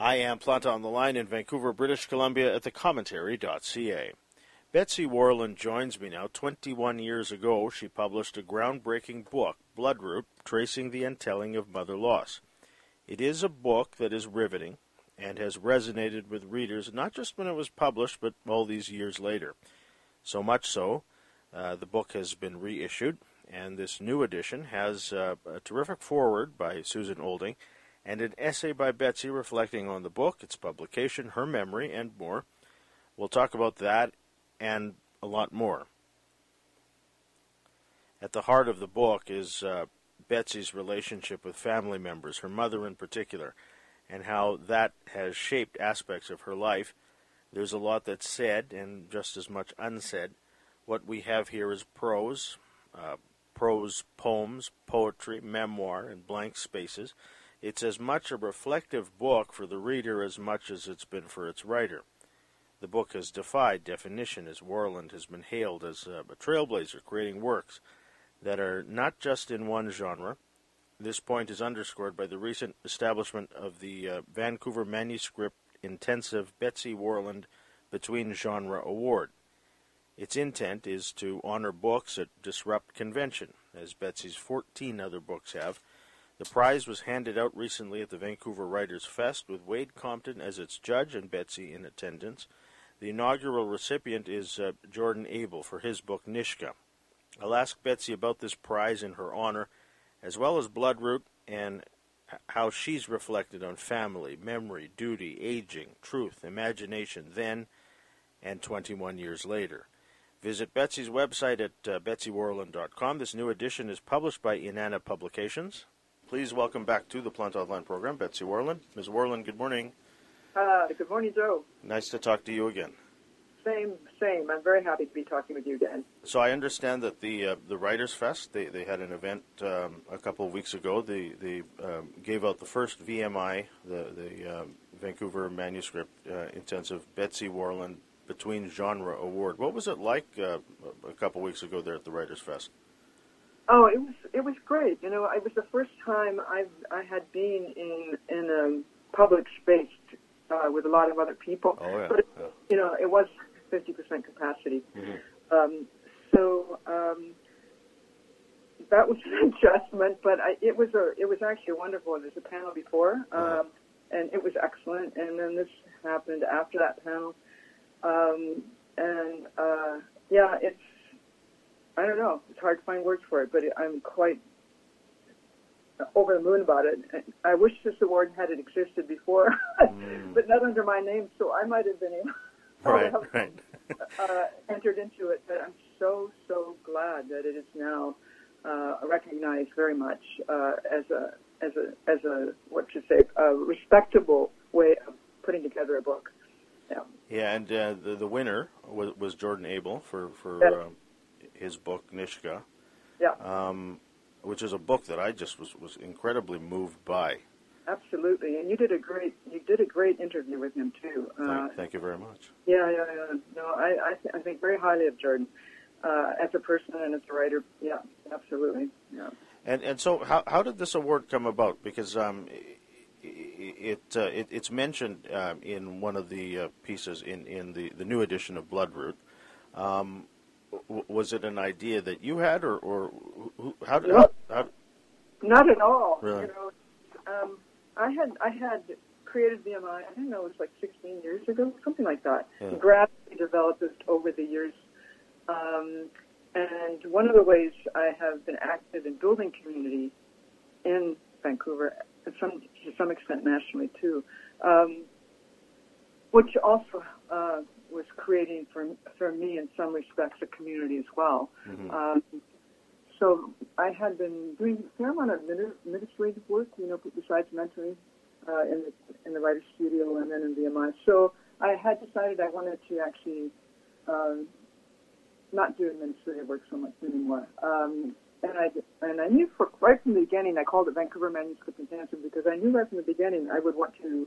I am Planta on the line in Vancouver, British Columbia at thecommentary.ca. Betsy Warland joins me now. 21 years ago, she published a groundbreaking book, Bloodroot Tracing the Untelling of Mother Loss. It is a book that is riveting and has resonated with readers not just when it was published, but all these years later. So much so, uh, the book has been reissued, and this new edition has uh, a terrific foreword by Susan Olding and an essay by Betsy reflecting on the book, its publication, her memory, and more. We'll talk about that and a lot more. At the heart of the book is uh, Betsy's relationship with family members, her mother in particular, and how that has shaped aspects of her life. There's a lot that's said and just as much unsaid. What we have here is prose, uh, prose poems, poetry, memoir, and blank spaces. It's as much a reflective book for the reader as much as it's been for its writer. The book has defied definition as Warland has been hailed as a trailblazer, creating works that are not just in one genre. This point is underscored by the recent establishment of the uh, Vancouver Manuscript Intensive Betsy Warland Between Genre Award. Its intent is to honor books that disrupt convention, as Betsy's 14 other books have. The prize was handed out recently at the Vancouver Writers Fest with Wayde Compton as its judge and Betsy in attendance. The inaugural recipient is uh, Jordan Abel for his book NISHGA. I'll ask Betsy about this prize in her honor, as well as Bloodroot and how she's reflected on family, memory, duty, aging, truth, imagination then and 21 years later. Visit Betsy's website at uh, betsywarland.com. This new edition is published by Inanna Publications. Please welcome back to the Plant Online program, Betsy Warland. Ms. Warland, good morning. Uh, good morning, Joe. Nice to talk to you again. Same, same. I'm very happy to be talking with you again. So I understand that the uh, the Writers Fest they, they had an event um, a couple of weeks ago. They they um, gave out the first VMI, the the um, Vancouver Manuscript uh, Intensive Betsy Warland between genre award. What was it like uh, a couple of weeks ago there at the Writers Fest? Oh, it was it was great. You know, it was the first time I I had been in in a public space uh, with a lot of other people. Oh yeah. But it, yeah. you know, it was 50% capacity. Mm-hmm. Um, so um, that was an adjustment, but I, it was a it was actually wonderful. There's a panel before, um, and it was excellent. And then this happened after that panel, um, and uh, yeah, it's I don't know. It's hard to find words for it, but it, I'm quite over the moon about it. I wish this award hadn't existed before, Mm. but not under my name, so I might have been able Right, have right. uh, entered into it. But I'm so so glad that it is now uh, recognized very much uh, as a as a as a what to say a respectable way of putting together a book. Yeah. Yeah, and uh, the the winner was, was Jordan Abel for for Yes. um, his book NISHGA, Yeah. um, which is a book that I just was was incredibly moved by. Absolutely, and you did a great you did a great interview with him too. Uh, Thank, thank you very much. Yeah, yeah, yeah. No, I I, th- I think very highly of Jordan uh, as a person and as a writer. Yeah, absolutely. Yeah. And and so how how did this award come about? Because um, it, uh, it it's mentioned um, in one of the uh, pieces in, in the, the new edition of Bloodroot. Um, was it an idea that you had, or, or who, how, did, No. how, how Not at all. Really? You know, um, I had I had created VMI. I don't know, it was like 16 years ago, something like that. Yeah. Gradually developed this over the years. Um, and one of the ways I have been active in building community in Vancouver, and some to some extent nationally too, um, which also uh, was creating for for me in some respects a community as well. Mhm. Um, so I had been doing a fair amount of administrative work, you know, besides mentoring uh, in the in the writer's studio and then in VMI. So I had decided I wanted to actually um, not do administrative work so much anymore. Um, and I and I knew for right from the beginning I called it Vancouver Manuscript Intensive because I knew right from the beginning I would want to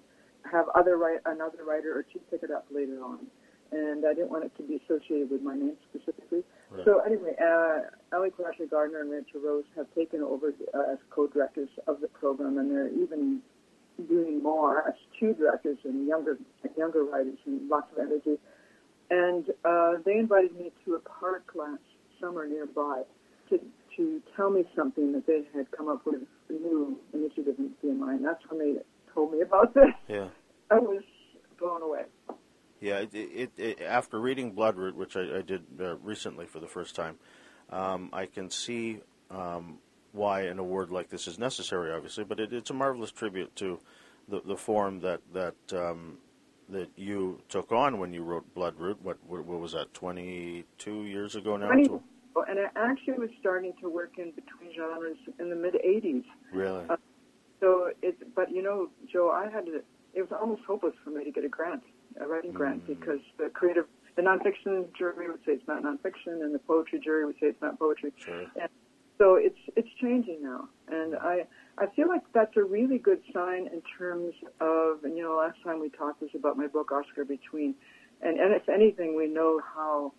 have other write another writer or two pick it up later on, and I didn't want it to be associated with my name specifically. Right. So anyway, uh, Elee Kraljii Gardner and Rachel Rose have taken over uh, as co-directors of the program, and they're even doing more as two directors and younger younger writers and lots of energy. And uh, they invited me to a park last summer nearby to to tell me something that they had come up with a new initiative in VMI. And that's when they told me about this. Yeah. I was blown away. Yeah, it, it, it, after reading Bloodroot, which I, I did uh, recently for the first time, um, I can see um, why an award like this is necessary, obviously. But it, it's a marvelous tribute to the, the form that that um, that you took on when you wrote Bloodroot. What, what, what was that? Twenty two years ago now. 20, and I actually was starting to work in between genres in the mid '80s. Really. Uh, so it, but you know, Joe, I had to. It was almost hopeless for me to get a grant, a writing grant, Mm. because the creative, the nonfiction jury would say it's not nonfiction, and the poetry jury would say it's not poetry. Sure. And so it's it's changing now, and I I feel like that's a really good sign in terms of. And you know, last time we talked was about my book Oscar Between, and and if anything, we know how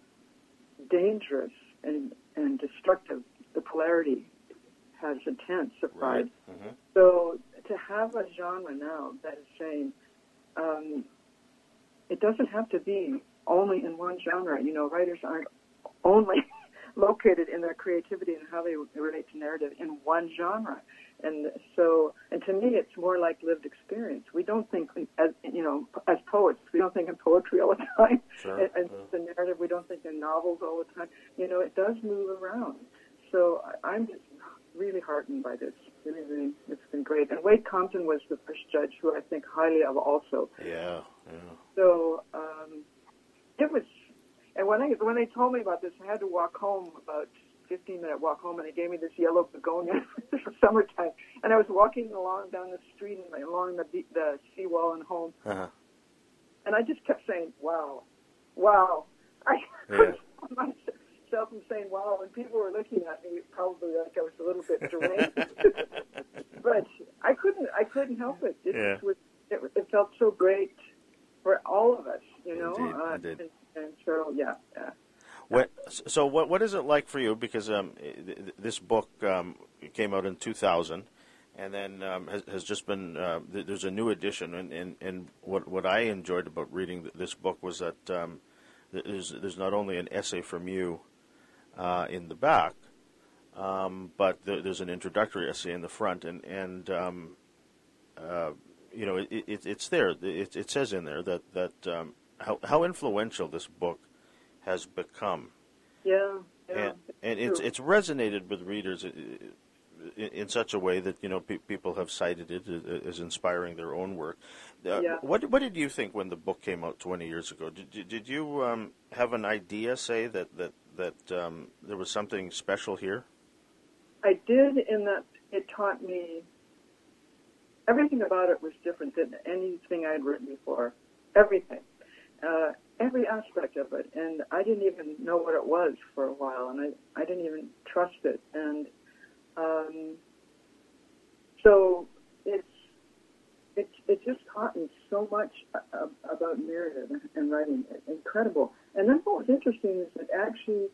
dangerous and and destructive the polarity has intensified. Right. hmm So to have a genre now that is saying um, it doesn't have to be only in one genre. You know, writers aren't only located in their creativity and how they relate to narrative in one genre. And so, and to me, it's more like lived experience. We don't think, as you know, as poets, we don't think in poetry all the time. Sure. And, and Yeah. Mm. the narrative, we don't think in novels all the time. You know, it does move around. So I'm just really heartened by this. Really, really, it's been great. And Wayde Compton was the first judge who I think highly of also. Yeah. Yeah. So um, it was, and when I when they told me about this, I had to walk home about 15 minute walk home, and they gave me this yellow begonia for summertime. And I was walking along down the street and along the be- the seawall and home, Uh-huh. and I just kept saying, "Wow, wow." I couldn't myself from saying "wow," and people were looking at me probably like I was a little bit deranged. but I couldn't. I couldn't help it. It Yeah. was. It, it felt so great for all of us, you know. Indeed, uh, indeed. And, and so, yeah, yeah. What, so what what is it like for you? Because um, th- th- this book um, came out in 2000, and then um, has, has just been uh, th- there's a new edition. And, and, and what what I enjoyed about reading th- this book was that um, th- there's there's not only an essay from you uh, in the back, um, but th- there's an introductory essay in the front, and and um, uh, you know it, it, it's there. It, it says in there that that um, how how influential this book has become Yeah, yeah. and, and it's it's resonated with readers in, in such a way that you know pe- people have cited it as- inspiring their own work. Uh, Yeah. What what did you think when the book came out twenty years ago? Did did, did you um, have an idea, say that that that um, there was something special here? I did in that it taught me everything about it was different than anything I'd written before. Everything. Uh, every aspect of it. And I didn't even know what it was for a while and I, I didn't even trust it. And um, so it's it, it just taught me so much about narrative and writing. Incredible. And then what was interesting is that actually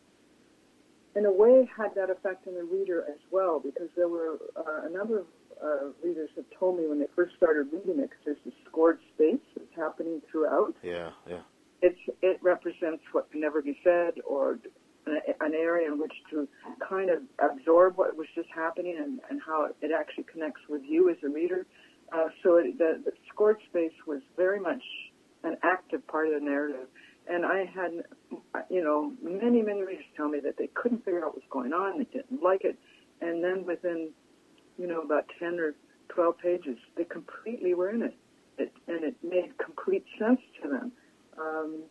in a way had that effect on the reader as well because there were uh, a number of uh, readers have told me when they first started reading it because there's this scored space that's happening throughout. Yeah, yeah, It's, it represents what can never be said or an, an area in which to kind of absorb what was just happening and, and how it actually connects with you as a reader. Uh, so it, the, the scored space was very much an active part of the narrative. And I had, you know, many, many readers tell me that they couldn't figure out what's going on, they didn't like it. And then within, you know, about 10 or 12 pages, they completely were in it. it and it made complete sense to them. Um,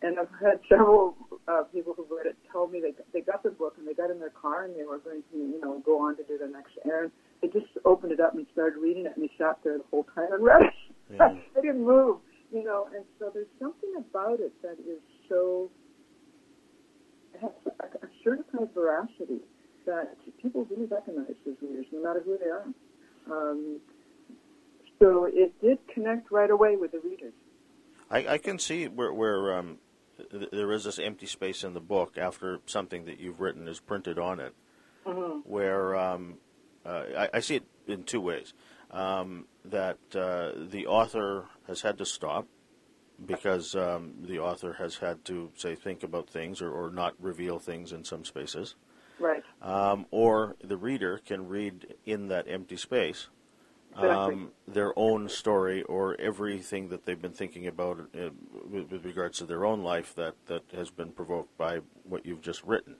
and I've had several uh, people who read it tell me they they got the book and they got in their car and they were going to you know go on to do their next errand. They just opened it up and started reading it and they sat there the whole time and read it. Yeah. they didn't move, you know. And so there's something about it that is so it has a, a certain kind of veracity that people really recognize as readers, no matter who they are. Um, so it did connect right away with the readers. I, I can see where where um, th- there is this empty space in the book after something that you've written is printed on it. Mm-hmm. where um, uh, I, I see it in two ways. Um, that uh, the author has had to stop because um, the author has had to say think about things or, or not reveal things in some spaces. Right. Um, or the reader can read in that empty space um, their own story or everything that they've been thinking about uh, with, with regards to their own life that, that has been provoked by what you've just written.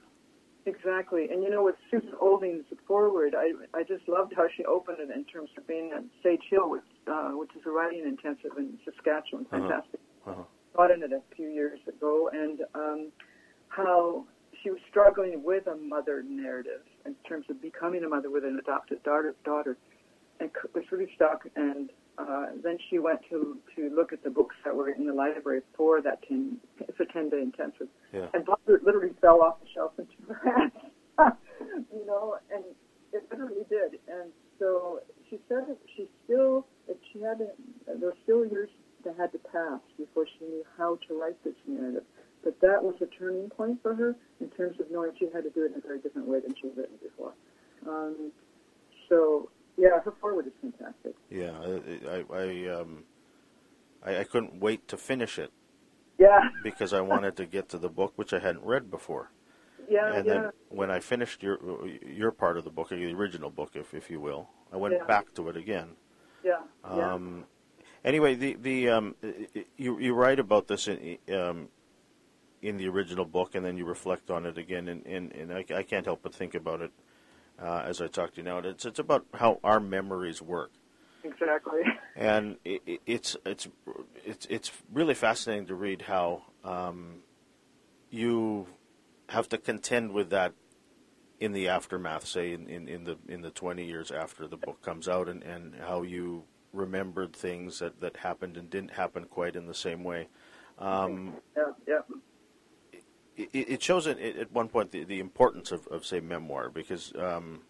Exactly. And you know, with Susan Olding's foreword, I I just loved how she opened it in terms of being at Sage Hill, which uh, which is a writing intensive in Saskatchewan. Uh-huh. Fantastic. Uh-huh. Taught in it a few years ago, and um, how she was struggling with a mother narrative in terms of becoming a mother with an adopted daughter, daughter and was really stuck. And uh, then she went to to look at the books that were in the library for that ten. It's a ten day intensive, Yeah. and Butler literally fell off the shelf into her hands. you know, and it literally did. And so she said that she still, that she had, there were still years that had to pass before she knew how to write this narrative. But that was a turning point for her in terms of knowing she had to do it in a very different way than she had written before. Um, so, yeah, her foreword is fantastic. Yeah, I, I, I, um, I, I couldn't wait to finish it Yeah, because I wanted to get to the book, which I hadn't read before. yeah, and yeah. then when I finished your your part of the book, the original book, if if you will, I went Yeah. back to it again. yeah, yeah. Um, anyway, the the um, you you write about this in um, in the original book, and then you reflect on it again, and and, and I, I can't help but think about it uh, as I talk to you now. It's it's about how our memories work, exactly. and i i- it's it's it's it's really fascinating to read how um, you have to contend with that in the aftermath, say in, in, in the in the twenty years after the book comes out, and, and how you remembered things that, that happened and didn't happen quite in the same way. Um, Yeah, yeah. It, it shows at, at one point the, the importance of, of say memoir because um,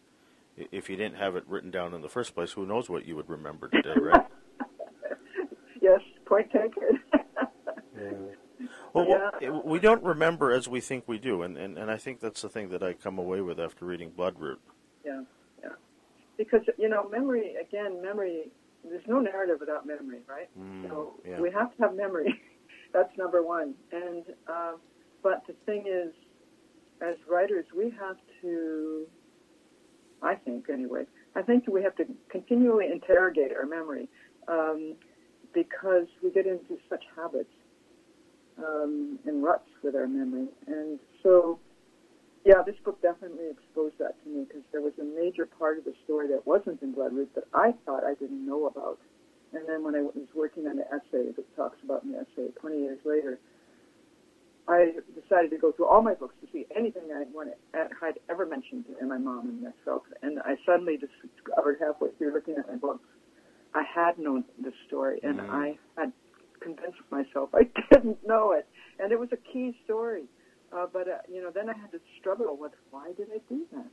if you didn't have it written down in the first place, who knows what you would remember today, right? Yes, point taken. Well, Yeah. we don't remember as we think we do, and, and, and I think that's the thing that I come away with after reading Bloodroot. Yeah, yeah. Because you know, memory again, memory. There's no narrative without memory, right? Mm, so yeah. we have to have memory. That's number one. And uh, the thing is, as writers, we have to. I think anyway. I think we have to continually interrogate our memory um, because we get into such habits um, and ruts with our memory, and so yeah, this book definitely exposed that to me because there was a major part of the story that wasn't in Bloodroot that I thought I didn't know about. And then when I was working on the essay that talks about in the essay 20 years later, I decided to go through all my books to see anything I wanted, had ever mentioned in my mom and myself. And I suddenly discovered halfway through looking at my books, I had known this story, and Mm. I had convinced myself I didn't know it. And it was a key story. Uh, but, uh, you know, then I had to struggle with why did I do that?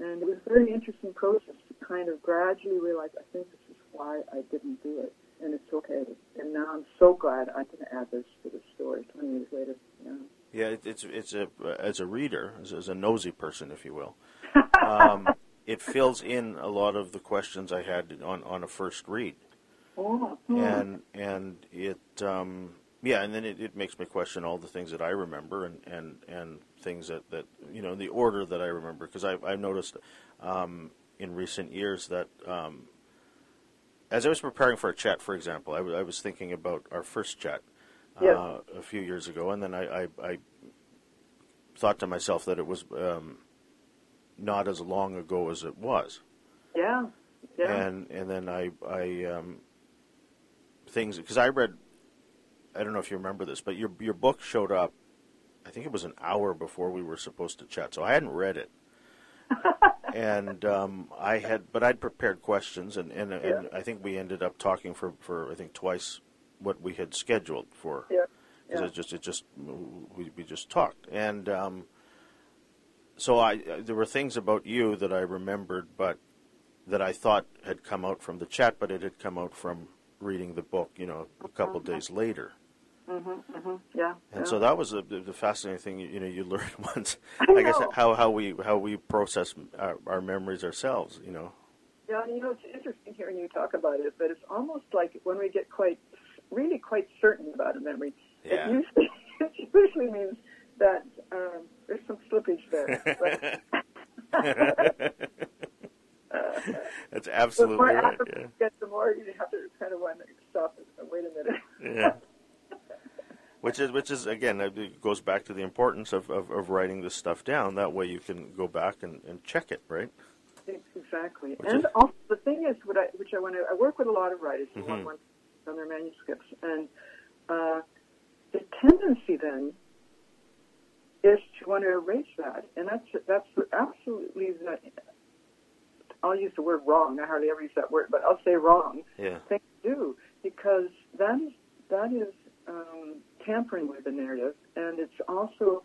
And it was a very interesting process to kind of gradually realize I think this is why I didn't do it. And it's okay. And now I'm so glad I can add this to the story 20 years later. Yeah. Yeah, it, it's it's a as a reader, as, as a nosy person, if you will, um, it fills in a lot of the questions I had on, on a first read, Oh, and and it um, yeah, and then it, it makes me question all the things that I remember and, and, and things that, that you know the order that I remember because I I've noticed um, in recent years that um, as I was preparing for a chat, for example, I, w- I was thinking about our first chat Yes. uh, a few years ago, and then I, I, I thought to myself that it was um, not as long ago as it was, yeah. Yeah. and and then I I um, things because I read I don't know if you remember this, but your your book showed up. I think it was an hour before we were supposed to chat, so I hadn't read it. and um, I had, but I'd prepared questions, and, and, and I think we ended up talking for, for I think twice what we had scheduled for. yeah. because Yeah. it just it just we, we just talked and um, so I there were things about you that I remembered but that I thought had come out from the chat but it had come out from reading the book you know a couple days later Mm-hmm, mm-hmm. Yeah. and yeah. so that was the, the fascinating thing you, you know you learn once I I guess how how we how we process our, our memories ourselves you know Yeah, you know, it's interesting hearing you talk about it, but it's almost like when we get quite, really quite certain about a memory, Yeah. it usually, it usually means that um, there's some slippage there. But, That's the absolutely more right. Yeah. get, the more you have to kind of want to stop and wait a minute. Yeah. Which is, which is again, it goes back to the importance of, of, of writing this stuff down. That way, you can go back and, and check it, right? Exactly. Which and is- also the thing is, what I, which I want to, I work with a lot of writers who Mhm. want on their manuscripts, and uh, the tendency then is to want to erase that, and that's that's absolutely the. I'll use the word wrong. I hardly ever use that word, but I'll say wrong Yeah. thing to do because that is that is um, tampering with the narrative, and it's also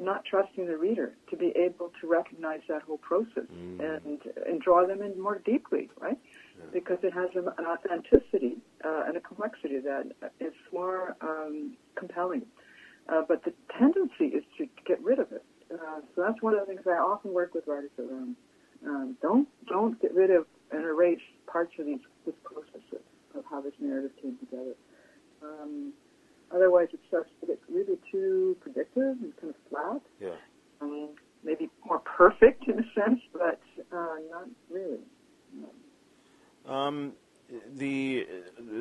not trusting the reader to be able to recognize that whole process Mm. and and draw them in more deeply, right? Yeah. Because it has an, authenticity uh, and a complexity that is more um, compelling. Uh, but the tendency is to get rid of it. Uh, so that's one of the things I often work with writers around. Um, don't don't get rid of and erase parts of these this process of, of how this narrative came together. Um, otherwise, it starts to get really too predictive and kind of flat. Yeah. Um, maybe more perfect in a sense, but uh, not really. Um, the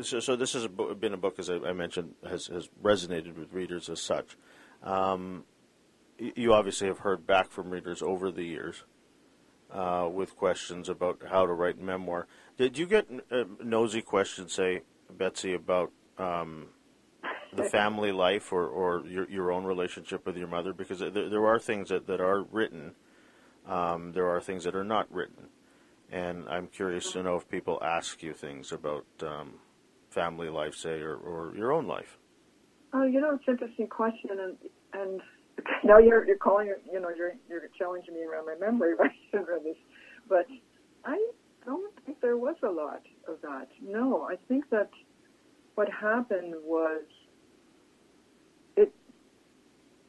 so, so this has been a book, as I, I mentioned, has has resonated with readers as such. Um, you obviously have heard back from readers over the years uh, with questions about how to write memoir. Did you get uh, nosy questions, say Betsy, about um, the family life or, or your your own relationship with your mother? Because there, there are things that, that are written, um, there are things that are not written. And I'm curious to know if people ask you things about um, family life, say, or, or your own life. Oh, you know, it's an interesting question, and and now you're you're calling you know, you're you're challenging me around my memory right around this, but I don't think there was a lot of that. No, I think that what happened was it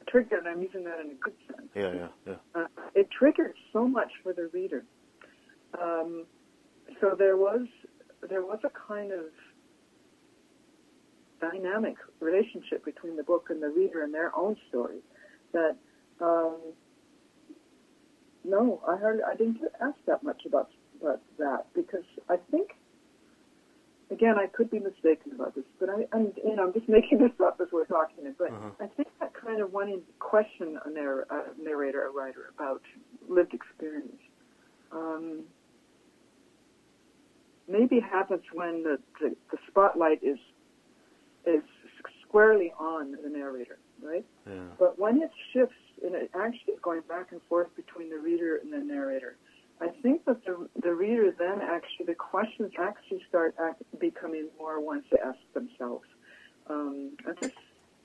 triggered, and I'm using that in a good sense. Yeah, yeah, yeah. uh, it triggered so much for the reader. Um, so there was there was a kind of dynamic relationship between the book and the reader and their own story that um, no, I hardly I didn't get asked that much about about that because I think again I could be mistaken about this, but I I'm, you know I'm just making this up as we're talking. it, But Uh-huh. I think kind of wanting to question a narr- narrator, a writer about lived experience. Um, maybe happens when the, the, the spotlight is is squarely on the narrator, right? yeah. But when it shifts and it actually is going back and forth between the reader and the narrator, I think that the, the reader then actually, the questions actually start act, becoming more ones to ask themselves. Um, I'm just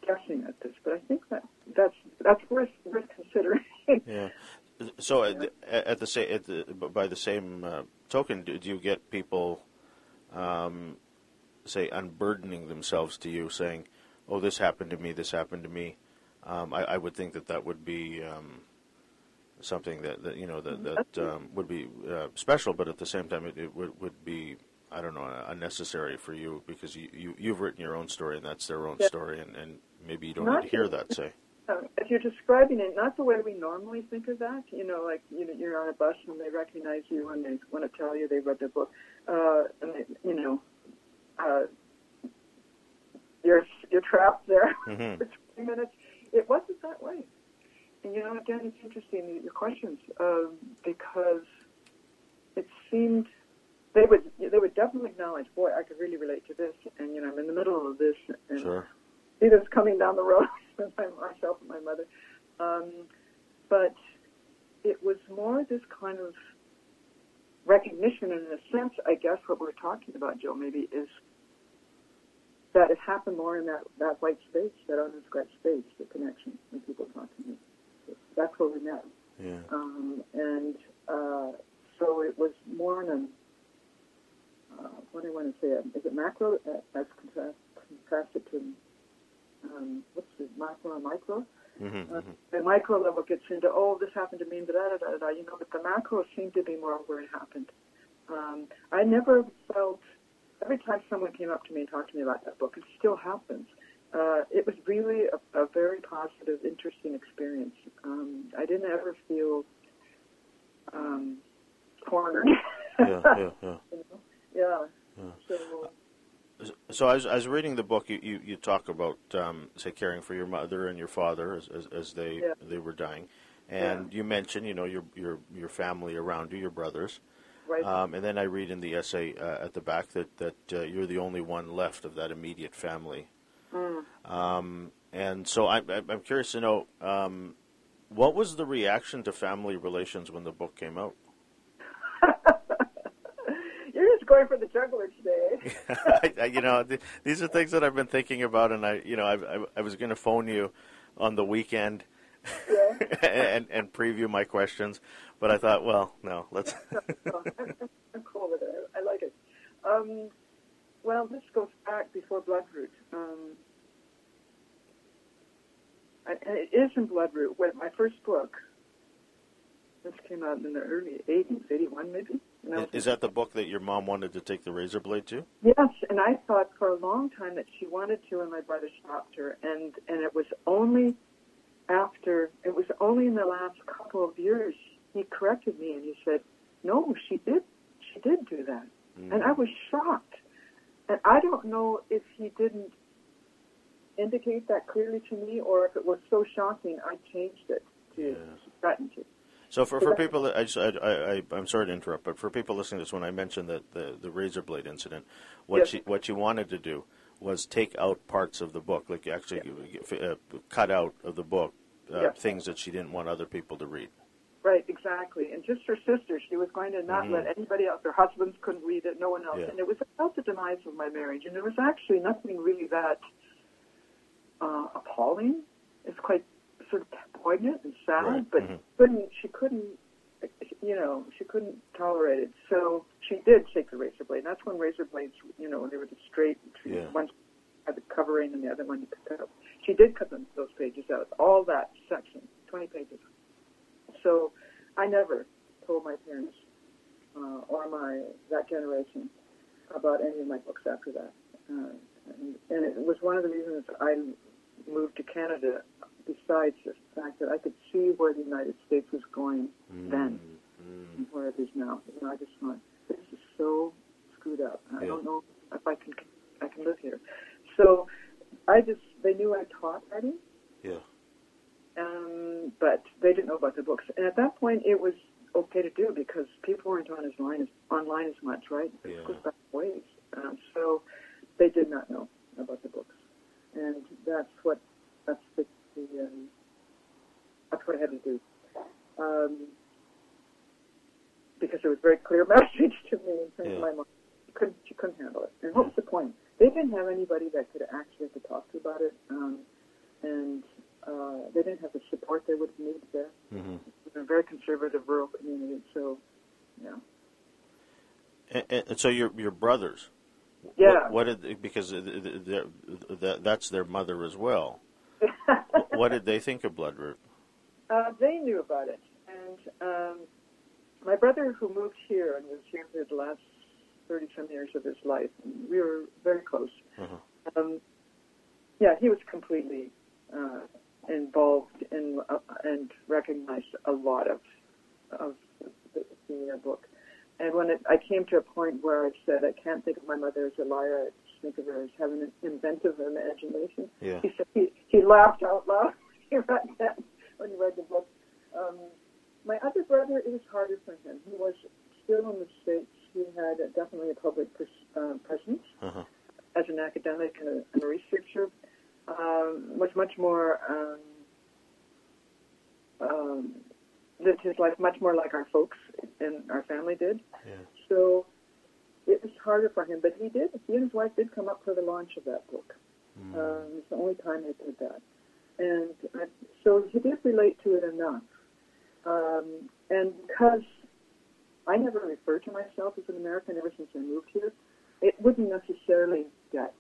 guessing at this, but I think that that's, that's worth, worth considering. Yeah. So at the, at the sa- at the by the same uh, token, do, do you get people um, say unburdening themselves to you, saying, "Oh, this happened to me. This happened to me." Um, I, I would think that that would be um, something that, that you know that that um, would be uh, special, but at the same time, it, it would would be I don't know unnecessary for you because you, you you've written your own story and that's their own Yeah. story, and, and maybe you don't Not need to hear that. Say, Um, if you're describing it, not the way we normally think of that, you know, like you know, you're on a bus and they recognize you and they want to tell you they read the book, uh, and they, you know, uh, you're you're trapped there Mhm. for 20 minutes. It wasn't that way, and you know, again, it's interesting your questions um, because it seemed they would they would definitely acknowledge, boy, I could really relate to this, and you know, I'm in the middle of this, and sure, see this coming down the road with myself and my mother. Um, but it was more this kind of recognition, and in a sense, I guess what we're talking about, Joe, maybe is that it happened more in that, that white space, that undescribed space, the connection when people talk to me. That's where we met. yeah, Um, and uh, so it was more in a, uh, what do I want to say, is it macro uh, as contrast, contrasted to, um, what's the macro and micro? hmm Uh, the micro level gets into, oh, this happened to me, da da da da da, you know, but the macro seemed to be more where it happened. Um, I never felt every time someone came up to me and talked to me about that book, it still happens. Uh, it was really a, a very positive, interesting experience. Um, I didn't ever feel um, cornered. yeah, yeah, yeah. You know? Yeah. Yeah. So So I was, I was reading the book. You, you, you talk about um, say caring for your mother and your father as, as, as they Yeah. they were dying, and you mentioned you know your your your family around you, your brothers, right. um, and then I read in the essay uh, at the back that that uh, you're the only one left of that immediate family, Mm. um, and so I'm I'm I'm curious to know um, what was the reaction to family relations when the book came out. You're just going for the juggler today. I, I, you know, th- these are things that I've been thinking about, and I, you know, I, I, I was going to phone you on the weekend Yeah. and and preview my questions, but I thought, well, no, let's. No, I'm, I'm cool with it. I like it. Um, well, this goes back before Bloodroot. Um, and and it is in Bloodroot. When my first book, this came out in the early 80s, 81 maybe. Was- Is that the book that your mom wanted to take the razor blade to? Yes, and I thought for a long time that she wanted to, and my brother stopped her. And and it was only after it was only in the last couple of years he corrected me and he said, "No, she did, she did do that." Mm. And I was shocked. And I don't know if he didn't indicate that clearly to me, or if it was so shocking I changed it to Yes. threaten to. So for, for people, I, just, I, I, I'm sorry to interrupt, but for people listening to this, when I mentioned that the, the razor blade incident, what Yes. she what she wanted to do was take out parts of the book, like actually uh, cut out of the book uh, Yeah. things that she didn't want other people to read. Right, exactly. And just her sister, she was going to not Mhm. let anybody else. Her husbands couldn't read it, no one else. Yeah. And it was about the demise of my marriage. And there was actually nothing really that uh, appalling. It's quite sort of poignant and sad, Right, but mhm. couldn't she couldn't you know she couldn't tolerate it. So she did take the razor blade. And that's when razor blades, you know, they were the straight. Yeah. One had the covering and the other one you could cut out. She did cut them, those pages out, all that section, twenty pages. So I never told my parents uh, or my that generation about any of my books after that. Uh, and, and it was one of the reasons I moved to Canada. Besides the fact that I could see where the United States was going then Mm. and where it is now. You know, I just thought this is so screwed up. I don't know if I can I can live here. So I just they knew I taught writing Yeah. um, but they didn't know about the books. And at that point, it was okay to do because people weren't on as line as, online as much, right? Yeah. It goes back ways. Um, so they did not know about the books, and that's what that's the, the um, that's what I had to do. Um, because it was a very clear message to me in terms Yeah. of my mom. She couldn't, she couldn't handle it. And what was the point? They didn't have anybody that could actually talk to about it. Um, and uh, they didn't have the support they would have needed there. hmm It's a very conservative rural community, so yeah. And, and so your your brothers, Yeah. What, what did because th- th- th- th- that's their mother as well. what did they think of Bloodroot? uh, they knew about it, and um, my brother, who moved here and was here for the last thirty some years of his life, we were very close. Uh-huh. Um, yeah, he was completely uh, involved in uh, and recognized a lot of of the, the book. And when it, I came to a point where I said, I can't think of my mother as a liar, think of her as having an inventive imagination. Yeah. He said he, he laughed out loud he read that when he read the book. Um, my other brother, it was harder for him. He was still in the States. He had a, definitely a public pres- uh, presence Uh-huh. as an academic and a, and a researcher. Um, was much more um, um, lived his life much more like our folks and our family did. Yeah. So it was harder for him, but he did. He and his wife did come up for the launch of that book. Mm. Um, it's the only time they did that, and uh, so he did relate to it enough. Um, and because I never referred to myself as an American ever since I moved here, it wouldn't necessarily get.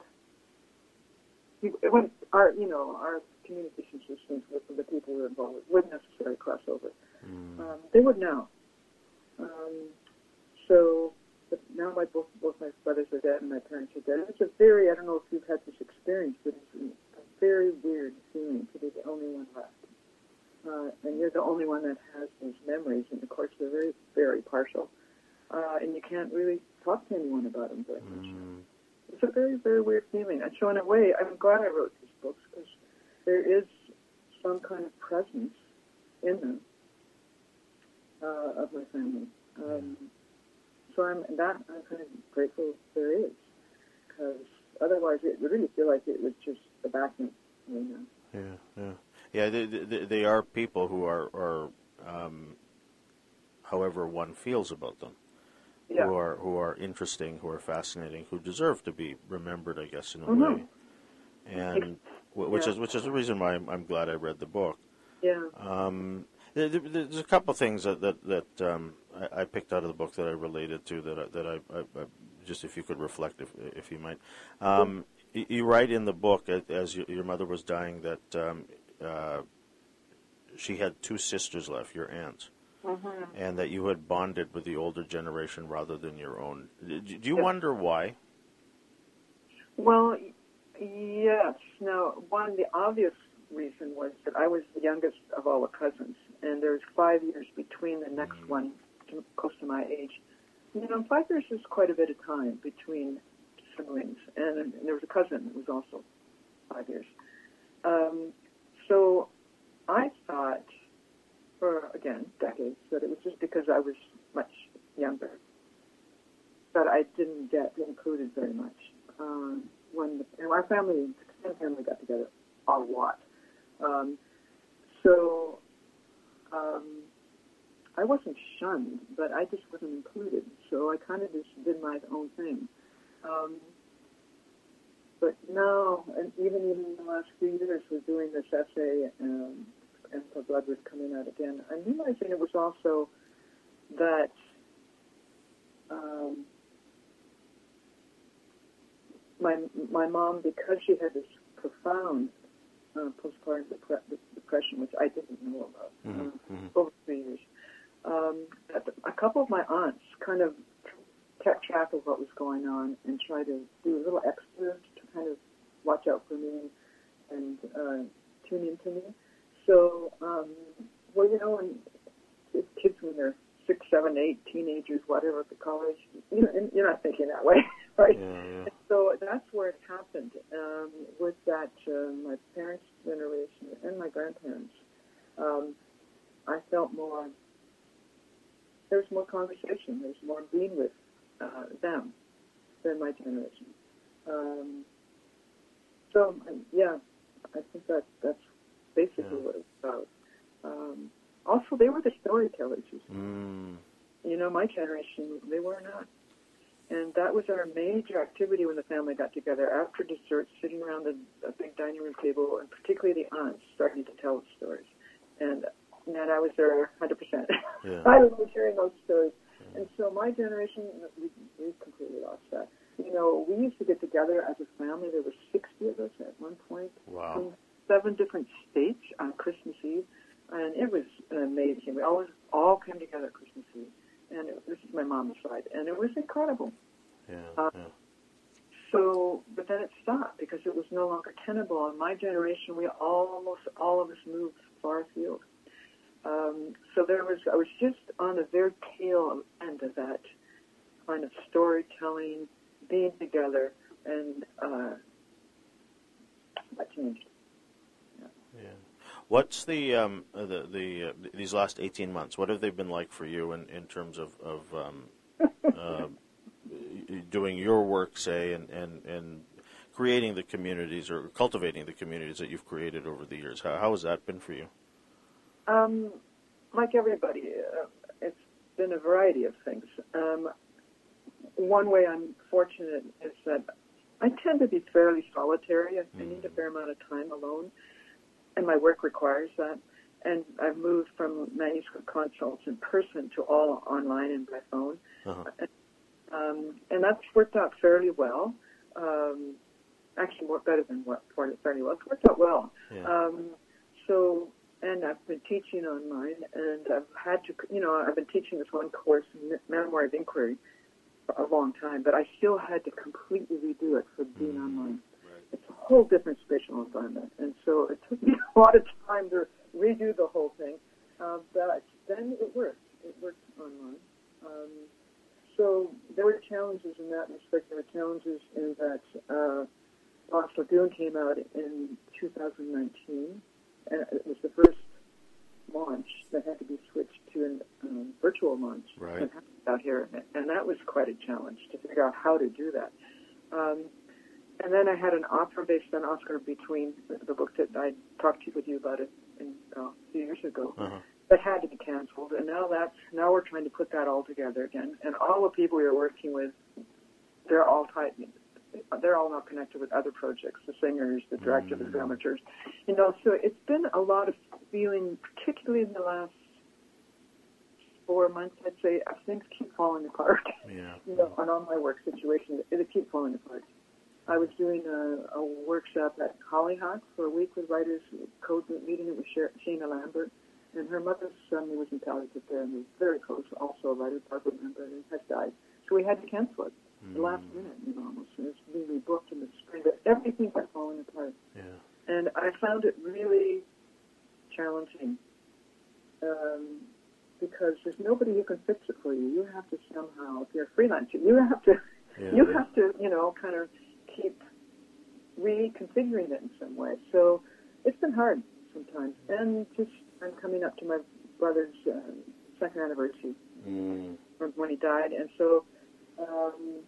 It wouldn't, our, you know, our communication systems with the people who were involved wouldn't necessarily cross over. Mm. Um, they would now. Um, so but now my both both my brothers are dead and my parents are dead. It's a very I don't know if you've had this experience, but it's a very weird feeling to be the only one left. Uh, and you're the only one that has these memories, and of course they're very, very partial, uh, and you can't really talk to anyone about them very much. Mm. It's a very, very weird feeling. And so in a way, I'm glad I wrote these books because there is some kind of presence in them uh, of my family. Um, so I'm that I'm kind of grateful there is because otherwise it would really feel like it was just a vacuum right now. Yeah, yeah, yeah. They, they, they are people who are, are um, however one feels about them, Yeah. who are who are interesting, who are fascinating, who deserve to be remembered, I guess, in a Mhm. way. And which Yeah. is which is the reason why I'm, I'm glad I read the book. Yeah. Um, there, there- there's a couple things that that, that um, I, I picked out of the book that I related to that I, that I, I, just if you could reflect if if you might. Um, you, you write in the book as, as your, your mother was dying that um, uh, she had two sisters left, your aunts, Mhm. and that you had bonded with the older generation rather than your own. Do do you wonder why? Well, yes. Now, one, the obvious reason was that I was the youngest of all the cousins, and there's five years between the next Mm. one, close to my age. You know, five years is quite a bit of time between siblings, and, and there was a cousin that was also five years. Um, so I thought, for again decades, that it was just because I was much younger that I didn't get included very much. Um, when the, and our family, extended family, got together a lot. Um, so um, I wasn't shunned, but I just wasn't included. So I kind of just did my own thing. Um, but now, and even even in the last few years, with doing this essay um, and for Blood was coming out again, I'm realizing it was also that um, my my mom, because she had this profound uh, postpartum depre- depression, which I didn't know about Mhm, uh, mhm. over three years, um, a couple of my aunts kind of kept track of what was going on and tried to do a little extras to kind of watch out for me and uh, tune into me. So, um, well, you know, and kids when they're six, seven, eight, teenagers, whatever, at the college, you know, and you're not thinking that way, right? Yeah, yeah. And so that's where it happened um, with that uh, my parents' generation and my grandparents. Um, I felt more. There was more conversation. there's more being with uh, them than my generation. Um, so um, yeah, I think that that's basically Yeah. what it's about. Um, also, they were the storytellers. you. Mm, You know, my generation, they were not. And that was our major activity when the family got together after dessert, sitting around the, the big dining room table, and particularly the aunts starting to tell the stories. And and I was there 100%. Yeah. I was hearing those stories. And so my generation, we, we completely lost that. You know, we used to get together as a family. There were 60 of us at one point wow. from seven different states on Christmas Eve, and it was amazing. We always all came together at Christmas Eve, and it, this is my mom's side, and it was incredible. Yeah, Uh, yeah. So, but then it stopped because it was no longer tenable. In my generation, we almost all of us moved far afield. Um, so there was, I was just on the very tail end of that kind of storytelling, being together, and uh, that changed. Yeah. What's the um, the the uh, these last eighteen months? What have they been like for you in, in terms of of um, uh, doing your work, say, and, and and creating the communities or cultivating the communities that you've created over the years? How how has that been for you? Um, like everybody, uh, it's been a variety of things. Um, one way I'm fortunate is that I tend to be fairly solitary. I, I need a fair amount of time alone, and my work requires that. And I've moved from manuscript consults in person to all online and by phone. Uh-huh. Um, and that's worked out fairly well. Um, actually, more better than what fairly well. It's worked out well. Yeah. Um, so, and I've been teaching online, and I've had to, you know, I've been teaching this one course, Memoir of Inquiry, for a long time, but I still had to completely redo it for being Mm. online. Right. It's a whole different spatial environment, and so it took me a lot of time to redo the whole thing. Uh, but then it worked. It worked online. Um, so there were challenges in that respect. There were challenges in that uh, Lost Lagoon came out in 2019, and it was the first launch that had to be switched to a um, virtual launch Right. out here, and that was quite a challenge to figure out how to do that. Um, and then I had an offer based on Oscar between the, the book that I talked to with you about it in, uh, a few years ago Uh-huh. that had to be canceled, and now that's now we're trying to put that all together again. And all the people we were working with, they're all tied. They're all now connected with other projects, the singers, the director, the Mm. dramaturgs. You know, so it's been a lot of feeling, particularly in the last four months, I'd say, uh, things keep falling apart. Yeah. you know, on all my work situations, it, it keep falling apart. I was doing a, a workshop at Hollyhock for a week with writers code meeting it with Shaena Lambert, and her mother's son who was in palliative care and was very close, also a writer, Barbara Lambert, and has died. So we had to cancel it the last Mm. minute, you know, almost. It's being rebooked in the spring, but everything kept falling apart. Yeah. And I found it really challenging um, because there's nobody who can fix it for you. You have to somehow, if you're a freelancer, you have to, Yeah. you have to, you know, kind of keep reconfiguring it in some way. So it's been hard sometimes. And just I'm coming up to my brother's uh, second anniversary Mm. from when he died, and so um,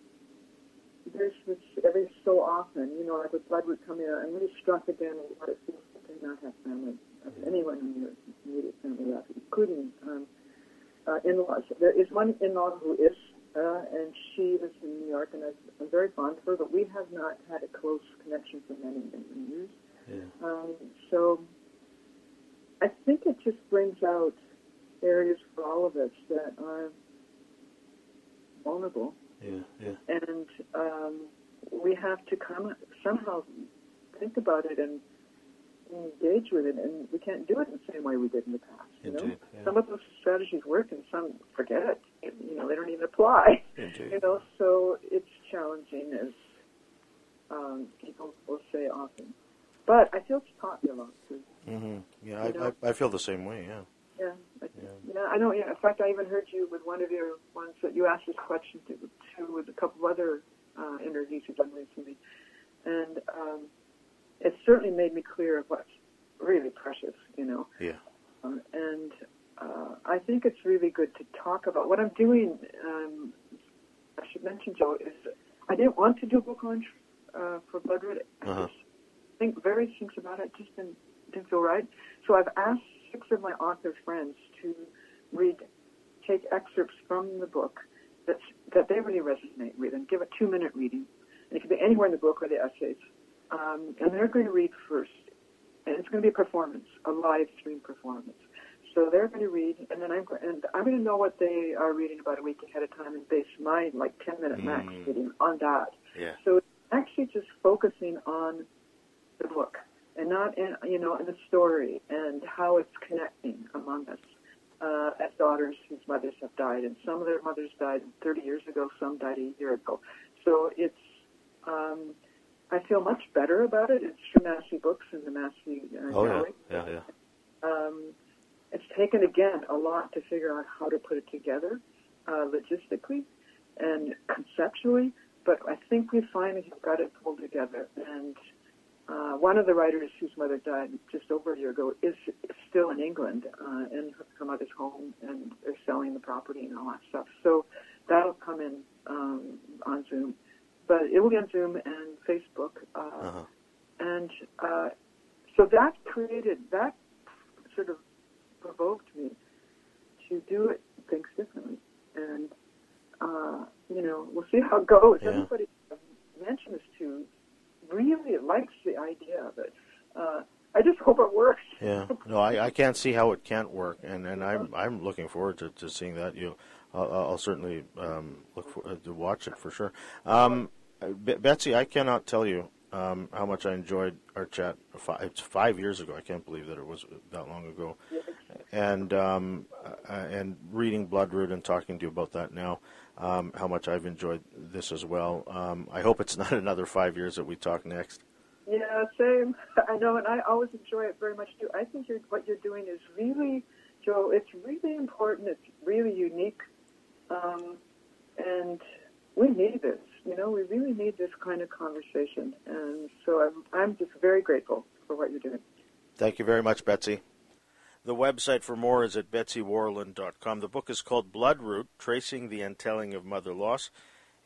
there's this every so often, you know, like with Bloodroot coming out, I'm really struck again with what it feels like to not have family, of anyone in your immediate family left, including um, uh, in-laws. There is one in-law who is, uh, and she lives in New York, and I'm very fond of her, but we have not had a close connection for many, many years. Yeah. Um, so I think it just brings out areas for all of us that are vulnerable, Yeah. Yeah. and um, we have to come somehow think about it and engage with it, and we can't do it the same way we did in the past. You know, yeah. some of those strategies work, and some forget it. You know, they don't even apply. Indeed. You know, so it's challenging, as um, people will say often. But I feel it's taught me a lot too. hmm Yeah, I. I, I feel the same way. Yeah. Yeah, Yeah. yeah. I know. Yeah, in fact, I even heard you with one of your ones that you asked this question to, to with a couple of other uh, interviews you've done recently, and um, it certainly made me clear of what's really precious. You know, Yeah. um, and uh, I think it's really good to talk about what I'm doing. Um, I should mention, Joe, is I didn't want to do a book launch uh, for Bloodroot. I Uh-huh. just think various things about it just didn't didn't feel right. So I've asked six of my author friends to read, take excerpts from the book that that they really resonate with, and give a two minute reading. And it can be anywhere in the book or the essays. Um, and they're going to read first, and it's going to be a performance, a live stream performance. So they're going to read, and then I'm and I'm going to know what they are reading about a week ahead of time, and base my like ten minute max Mm. reading on that. Yeah. So it's actually just focusing on the book and not in you know in the story and how it's connecting among us uh, as daughters whose mothers have died, and some of their mothers died 30 years ago, some died a year ago. So it's um, I feel much better about it. It's from Massy Books and the Massy uh, Oh yeah. Yeah. Yeah. Um, it's taken again a lot to figure out how to put it together uh, logistically and conceptually, but I think we finally have got it pulled together. And uh, one of the writers whose mother died just over a year ago is still in England uh, in her, her mother's home, and they're selling the property and all that stuff. So that'll come in um, on Zoom, but it will be on Zoom and Facebook. Uh, Uh-huh. and uh, so that created that sort of provoked me to do it, things differently, and uh, you know we'll see how it goes. Yeah. Everybody I've mentioned this to really likes the idea of it. Uh, I just hope it works. Yeah. No, I, I can't see how it can't work, and, and I'm I'm looking forward to, to seeing that. You, I'll, I'll certainly um, look for, uh, to watch it for sure. Um, Be- Betsy, I cannot tell you um, how much I enjoyed our chat. Five, it's five years ago. I can't believe that it was that long ago. and um, uh, and reading Bloodroot and talking to you about that now. Um, how much I've enjoyed this as well. Um, I hope it's not another five years that we talk next. Yeah, same. I know, and I always enjoy it very much too. I think you're, what you're doing is really, Joe. It's really important. It's really unique, um, and we need this. You know, we really need this kind of conversation, and so I'm I'm just very grateful for what you're doing. Thank you very much, Betsy. The website for more is at betsywarland.com. The book is called Bloodroot Tracing the Untelling of Mother Loss.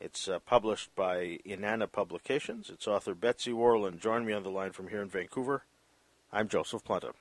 It's uh, published by Inanna Publications. Its author, Betsy Warland, joined me on the line from here in Vancouver. I'm Joseph Planta.